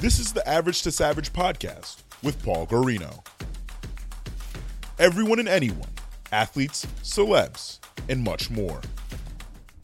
This is the Average to Savage podcast with Paul Garino. Everyone and anyone, athletes, celebs, and much more.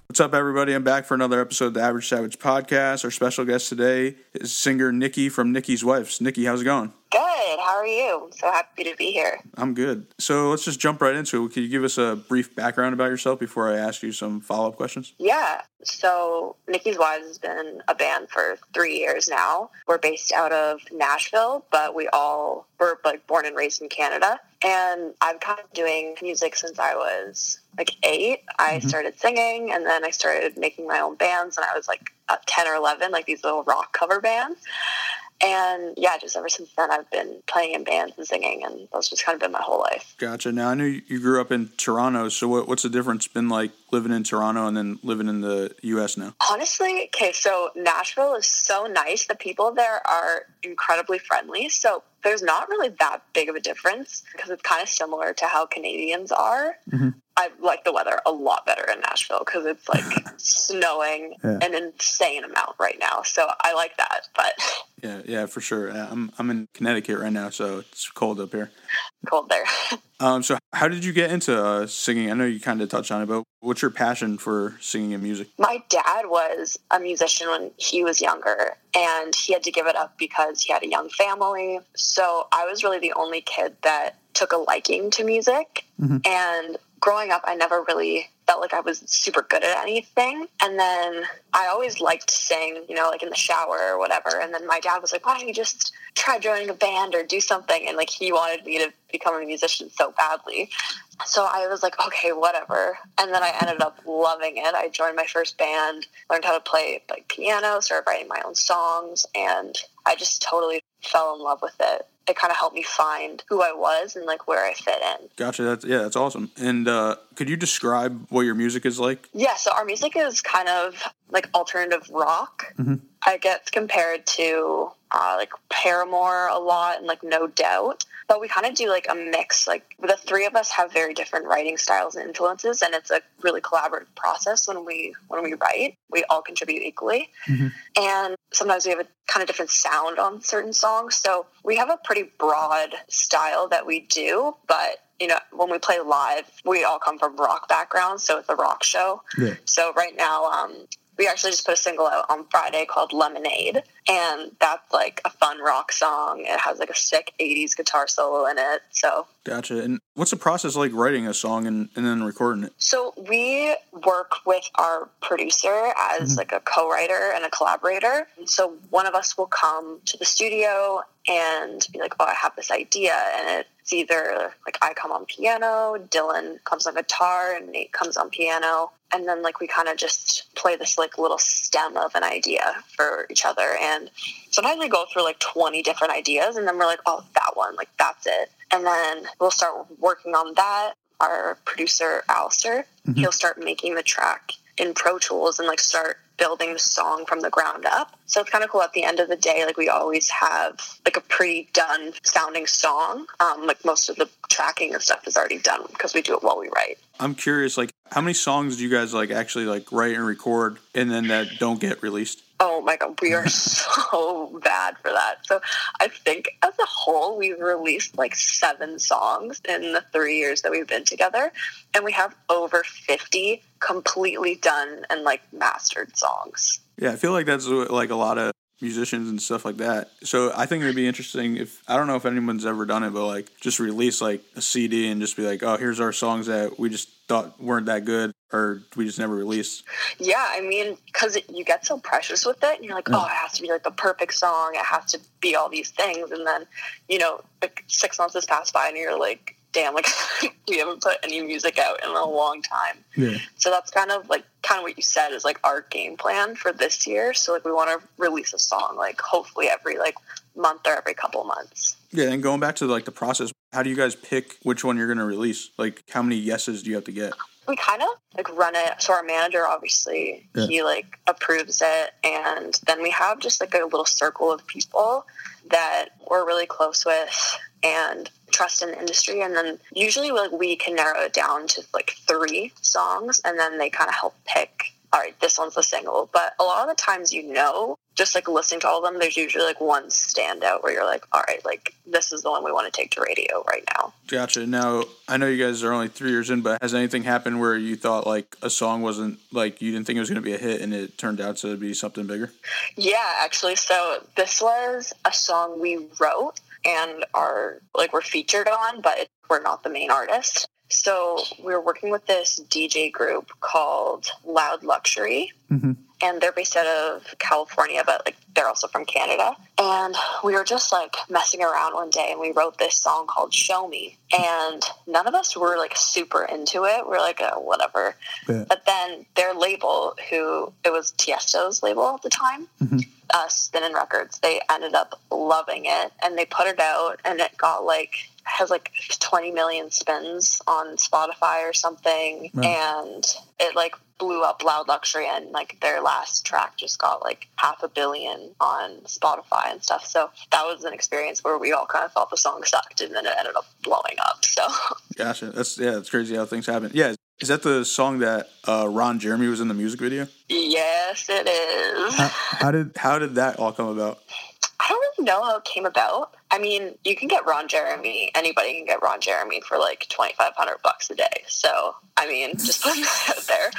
What's up, everybody? I'm back for another episode of the Average Savage podcast. Our special guest today is singer Nikki from Nikki's Wives. Nikki, how's it going? Good. How are you? So happy to be here. I'm good. So let's just jump right into it. Can you give us a brief background about yourself before I ask you some follow up questions? Yeah. So Nikki's Wives has been a band for three years now. We're based out of Nashville, but we all were like born and raised in Canada. And I've kind of been doing music since I was like eight. I Mm-hmm. started singing and then I started making my own bands and I was like uh, 10 or 11, like these little rock cover bands. And yeah, just ever since then, I've been playing in bands and singing, and that's just kind of been my whole life. Gotcha. Now, I know you grew up in Toronto. So what, what's the difference been like living in Toronto and then living in the U.S. now? Honestly, okay, so Nashville is so nice. The people there are incredibly friendly. So there's not really that big of a difference because it's kind of similar to how Canadians are. Mm-hmm. I like the weather a lot better in Nashville because it's like snowing Yeah. an insane amount right now. So I like that, but Yeah, yeah, for sure. I'm I'm in Connecticut right now, so it's cold up here. cold there. Um, so how did you get into uh, singing? I know you kind of touched on it, but what's your passion for singing and music? My dad was a musician when he was younger, and he had to give it up because he had a young family. So I was really the only kid that took a liking to music. And growing up, I never really felt like I was super good at anything. And then I always liked sing, you know, like in the shower or whatever. And then my dad was like, why don't you just try joining a band or do something? And like he wanted me to become a musician so badly. So I was like, okay, whatever. And then I ended up loving it. I joined my first band, learned how to play like piano, started writing my own songs, and I just totally fell in love with it. It kind of helped me find who I was and like where I fit in. Gotcha. That's yeah, that's awesome. And uh, could you describe what your music is like? Yeah, so our music is kind of like alternative rock. I get compared to uh, like Paramore a lot and like No Doubt, but we kind of do like a mix. Like the three of us have very different writing styles and influences, and it's a really collaborative process when we when we write. We all contribute equally, and sometimes we have a kind of different sound on certain songs. So we have a pretty broad style that we do, but you know, when we play live, we all come from rock backgrounds, so it's a rock show. So right now, um, we actually just put a single out on Friday called Lemonade, and that's like a fun rock song. It has like a sick '80s guitar solo in it. So, Gotcha. And what's the process like writing a song and, and then recording it? so we work with our producer as mm-hmm. like a co-writer and a collaborator. And so one of us will come to the studio and be like, "Oh, I have this idea," and it's either like I come on piano, Dylan comes on guitar, and Nate comes on piano, and then like we kind of just play this like little stem of an idea for each other. And sometimes we go through like twenty different ideas, and then we're like, "Oh, that one, like that's it," and then we'll start working on that. Our producer Alistair, mm-hmm. he'll start making the track in Pro Tools and like start building the song from the ground up. So it's kind of cool. At the end of the day, like we always have like a pretty done sounding song. Um, like most of the tracking and stuff is already done because we do it while we write. I'm curious, like how many songs do you guys like actually like write and record and then that don't get released? Oh my god, we are so bad for that. So I think as a whole, we've released like seven songs in the three years that we've been together, and we have over fifty completely done and like mastered songs. Yeah, I feel like that's like a lot of musicians and stuff like that. So I think it'd be interesting if I don't know if anyone's ever done it, but like just release like a CD and just be like, oh, here's our songs that we just thought weren't that good or we just never released. Yeah, I mean, because you get so precious with it, and you're like, oh, it has to be like the perfect song. It has to be all these things, and then, you know, like six months has passed by, and you're like, damn, like we haven't put any music out in a long time. Yeah. So that's kind of like kind of what you said is like our game plan for this year. So like we want to release a song like hopefully every like month or every couple months. Yeah, and going back to like the process, how do you guys pick which one you're going to release? Like, how many yeses do you have to get? We kind of like run it. So our manager obviously Yeah. he like approves it. And then we have just like a little circle of people that we're really close with and trust in the industry. And then usually like we can narrow it down to like three songs and then they kind of help pick all right this one's the single but a lot of the times you know just like listening to all of them there's usually like one standout where you're like all right like this is the one we want to take to radio right now Gotcha. Now, I know you guys are only three years in, but has anything happened where you thought like a song wasn't like you didn't think it was going to be a hit and it turned out to be something bigger? Yeah, actually. So this was a song we wrote and are like we're featured on, but we're not the main artist. So we were working with this DJ group called Loud Luxury, mm-hmm. and they're based out of California, but like they're also from Canada. And we were just like messing around one day, and we wrote this song called "Show Me." And none of us were like super into it. We are like, oh, whatever. But then their label, who it was Tiesto's label at the time, mm-hmm. Uh, Spinnin' Records, they ended up loving it and they put it out and it got like has like 20 million spins on Spotify or something and it like blew up Loud Luxury and like their last track just got like half a billion on Spotify and stuff. So that was an experience where we all kind of thought the song sucked and then it ended up blowing up. So Gotcha. That's yeah, it's crazy how things happen. Yeah, is that the song that uh, Ron Jeremy was in the music video? yes, it is. How did how did that all come about? I don't really know how it came about. I mean, you can get Ron Jeremy. Anybody can get Ron Jeremy for like twenty five hundred bucks a day. So, I mean, just putting that out there.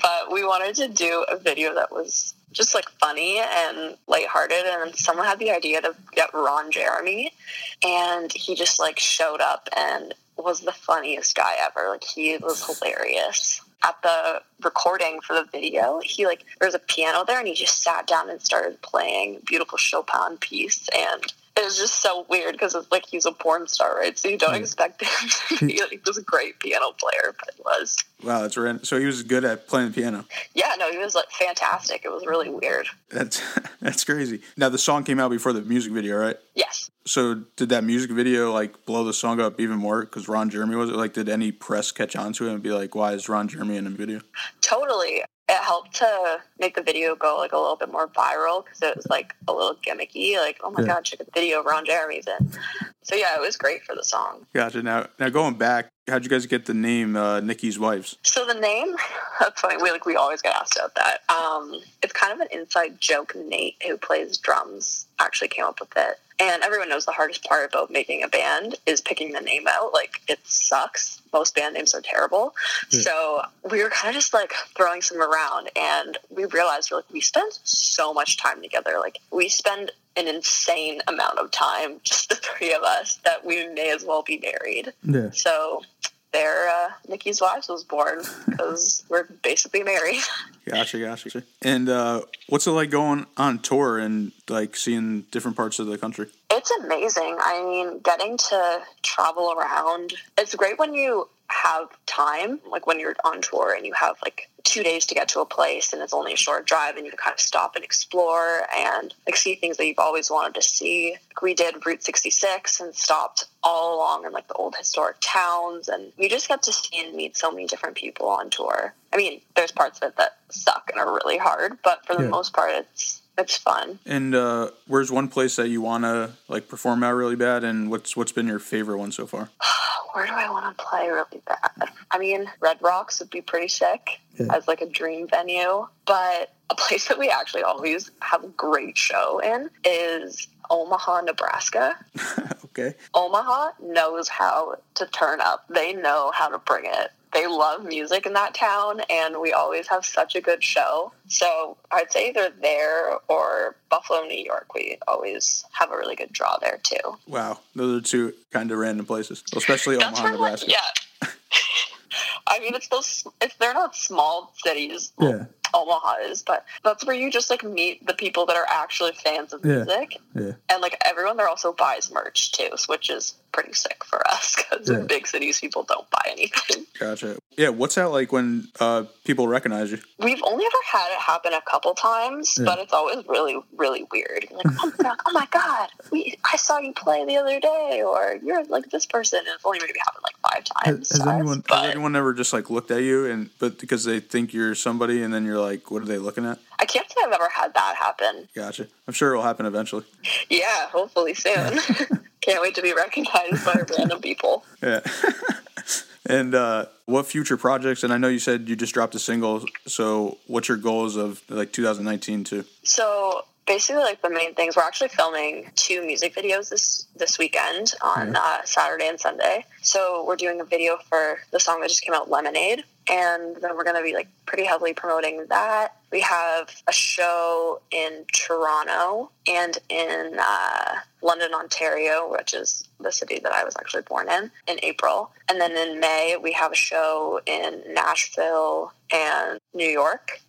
But we wanted to do a video that was just like funny and lighthearted, and someone had the idea to get Ron Jeremy, and he just like showed up and was the funniest guy ever. Like he was hilarious. At the recording for the video, he like there was a piano there, and he just sat down and started playing beautiful Chopin piece, and it was just so weird because it's like he's a porn star, right? So you don't expect him to be like a great piano player, but he was. Wow, that's random. So he was good at playing the piano. Yeah, no, he was like fantastic. It was really weird. That's that's crazy. Now the song came out before the music video, right? Yes. So did that music video like blow the song up even more because Ron Jeremy was it? Like, did any press catch on to it and be like, "Why is Ron Jeremy in the video?" Totally. It helped to make the video go like a little bit more viral because it was like a little gimmicky. Like, oh my Yeah. god, check the video Ron Jeremy's in. So yeah, it was great for the song. Gotcha. Now, now going back, how'd you guys get the name uh, Nikki's Wives? So the name, that's funny. We like we always get asked about that. Um, it's kind of an inside joke. Nate, who plays drums, actually came up with it. And everyone knows the hardest part about making a band is picking the name out. Like it sucks. Most band names are terrible. So we were kind of just like throwing some around, and we realized we're like we spend so much time together. Like we spend an insane amount of time, just the three of us, that we may as well be married. Yeah. So there, uh, Nikki's Wives was born because we're basically married. Gotcha, gotcha. And uh, what's it like going on tour and like seeing different parts of the country? It's amazing. I mean, getting to travel around. It's great when you have time, like when you're on tour and you have like two days to get to a place and it's only a short drive and you can kind of stop and explore and like see things that you've always wanted to see. Like, we did Route 66 and stopped all along in like the old historic towns and you just get to see and meet so many different people on tour. I mean, there's parts of it that suck and are really hard, but for the Yeah. most part, it's it's fun. And uh, where's one place that you wanna like perform out really bad? And what's what's been your favorite one so far? Where do I want to play really bad? I mean, Red Rocks would be pretty sick as like a dream venue, but a place that we actually always have a great show in is Omaha, Nebraska. okay. Omaha knows how to turn up. They know how to bring it. They love music in that town, and we always have such a good show. So I'd say either there or Buffalo, New York. We always have a really good draw there too. Wow, those are two kind of random places, especially That's Omaha, where, like, Nebraska. yeah. I mean, it's those. It's they're not small cities. Yeah. Omaha is, but that's where you just like meet the people that are actually fans of Yeah. music. Yeah. And like everyone there also buys merch too, which is pretty sick for us because Yeah. in big cities people don't buy anything. Gotcha. Yeah. What's that like when uh, people recognize you? We've only ever had it happen a couple times, Yeah. but it's always really, really weird. You're like, oh my god, oh my god, we, I saw you play the other day, or you're like this person. And it's only maybe happened like five times. Has, has anyone but has anyone ever just like looked at you and but because they think you're somebody and then you're like, what are they looking at? I can't say I've ever had that happen. Gotcha. I'm sure it'll happen eventually. Yeah, hopefully soon. can't wait to be recognized by random people. Yeah. and uh, what future projects? And I know you said you just dropped a single. So what's your goals of like 2019 too? So basically, like the main things, we're actually filming two music videos this this weekend on uh, Saturday and Sunday. So we're doing a video for the song that just came out, Lemonade, and then we're going to be like pretty heavily promoting that. We have a show in Toronto and in uh, London, Ontario, which is the city that I was actually born in, in April. And then in May, we have a show in Nashville and New York.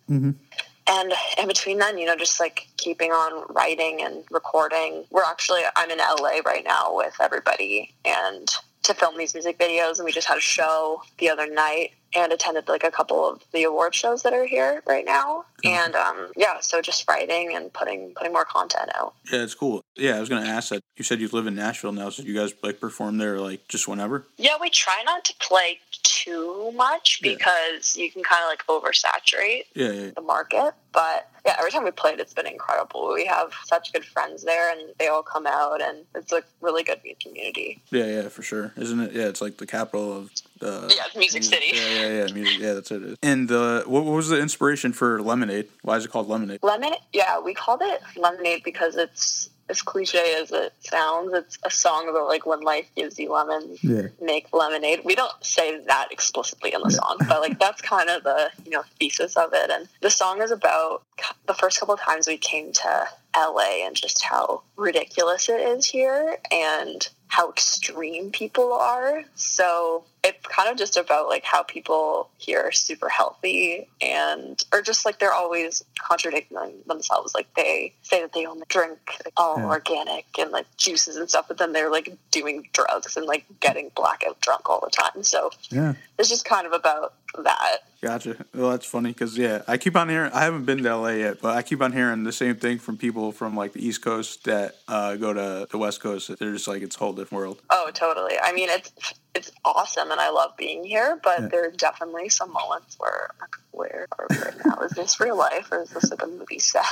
And in between then, you know, just like keeping on writing and recording. We're actually, I'm in LA right now with everybody and to film these music videos. And we just had a show the other night and attended like a couple of the award shows that are here right now. And um, yeah, so just writing and putting putting more content out. Yeah, it's cool. Yeah, I was gonna ask that. You said you live in Nashville now, so you guys like perform there like just whenever. Yeah, we try not to play too much Yeah. because you can kind of like oversaturate Yeah, yeah, the market. But yeah, every time we played, it's been incredible. We have such good friends there, and they all come out, and it's a really good community. yeah, yeah, for sure. Isn't it? Yeah, it's like the capital of the. Yeah, Music City. Yeah, yeah, yeah, music. Yeah, that's what it is. And uh, what, what was the inspiration for Lemonade? Why is it called Lemonade? Lemon, yeah, we called it lemonade because it's as cliche as it sounds. It's a song about like when life gives you lemons, Yeah. make lemonade. We don't say that explicitly in the song, but like that's kind of the you know thesis of it. And the song is about the first couple of times we came to LA and just how ridiculous it is here and how extreme people are. So it's kind of just about like how people here are super healthy and or just like they're always contradicting themselves. Like they say that they only drink like, all Yeah. organic and like juices and stuff, but then they're like doing drugs and like getting blackout drunk all the time. So Yeah. it's just kind of about that. Gotcha. Well, that's funny because yeah, I keep on hearing. I haven't been to LA yet, but I keep on hearing the same thing from people from like the East Coast that uh, go to the West Coast. They're just like it's a whole different world. Oh, totally. I mean, it's it's awesome, and I love being here. But Yeah. there are definitely some moments where, I'm like, where are we right now? Is this real life, or is this like a movie set?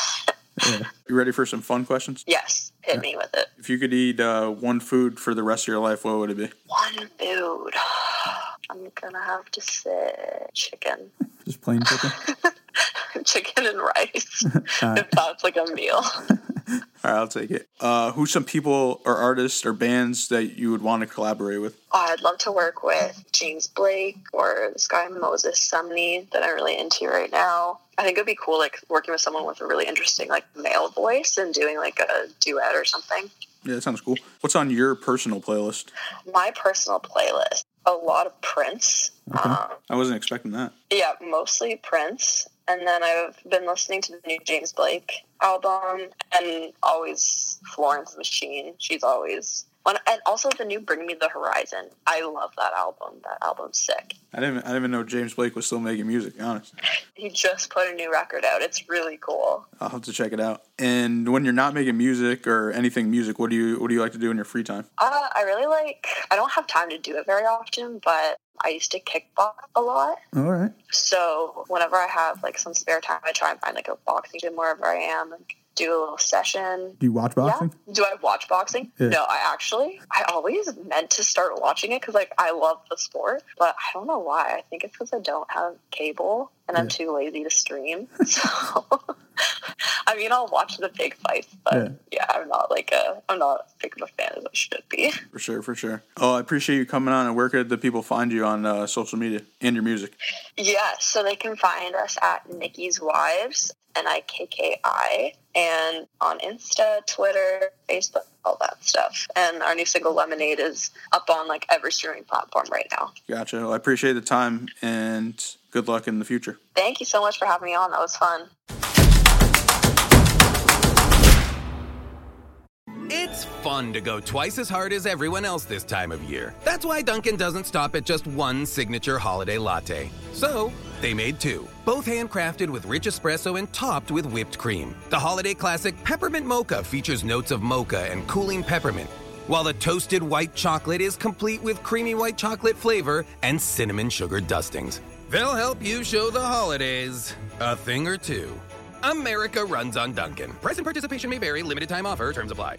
You ready for some fun questions? yes, hit me with it. If you could eat uh, one food for the rest of your life, what would it be? One food. I'm gonna have to say chicken, Just plain chicken. chicken and rice. if that's like a meal. All right, I'll take it. Uh, who's some people or artists or bands that you would want to collaborate with? Oh, I'd love to work with James Blake or this guy Moses Sumney that I'm really into right now. I think it'd be cool, like working with someone with a really interesting like male voice and doing like a duet or something. Yeah, that sounds cool. What's on your personal playlist? My personal playlist, a lot of Prince. Um, I wasn't expecting that. yeah, mostly Prince. And then I've been listening to the new James Blake album and always Florence Machine. She's always one. And also the new Bring Me the Horizon. I love that album. That album's sick. I didn't. I didn't even know James Blake was still making music. Honest, He just put a new record out. It's really cool. I'll have to check it out. And when you're not making music or anything music, what do you what do you like to do in your free time? Uh, I really like, I don't have time to do it very often, but I used to kickbox a lot. All right. So whenever I have like some spare time, I try and find like a boxing gym wherever I am and do a little session. Do you watch Yeah. Do I watch boxing? Yeah. No, I actually, I always meant to start watching it because like I love the sport, but I don't know why. I think it's because I don't have cable and I'm Yeah. too lazy to stream. So, I mean, I'll watch the big fights, but Yeah. yeah. I'm not like a, I'm not as big of a fan as I should be. For sure, for sure. Oh, I appreciate you coming on. And where could the people find you on uh, social media and your music? Yeah, so they can find us at Nikki's Wives N I K K I, and on Insta, Twitter, Facebook, all that stuff. And our new single Lemonade is up on like every streaming platform right now. Gotcha. Well, I appreciate the time and good luck in the future. Thank you so much for having me on. That was fun. It's fun to go twice as hard as everyone else this time of year. That's why Dunkin' doesn't stop at just one signature holiday latte. So, they made two, both handcrafted with rich espresso and topped with whipped cream. The holiday classic Peppermint Mocha features notes of mocha and cooling peppermint, while the toasted white chocolate is complete with creamy white chocolate flavor and cinnamon sugar dustings. They'll help you show the holidays a thing or two. America runs on Dunkin'. Present participation may vary, limited time offer, terms apply.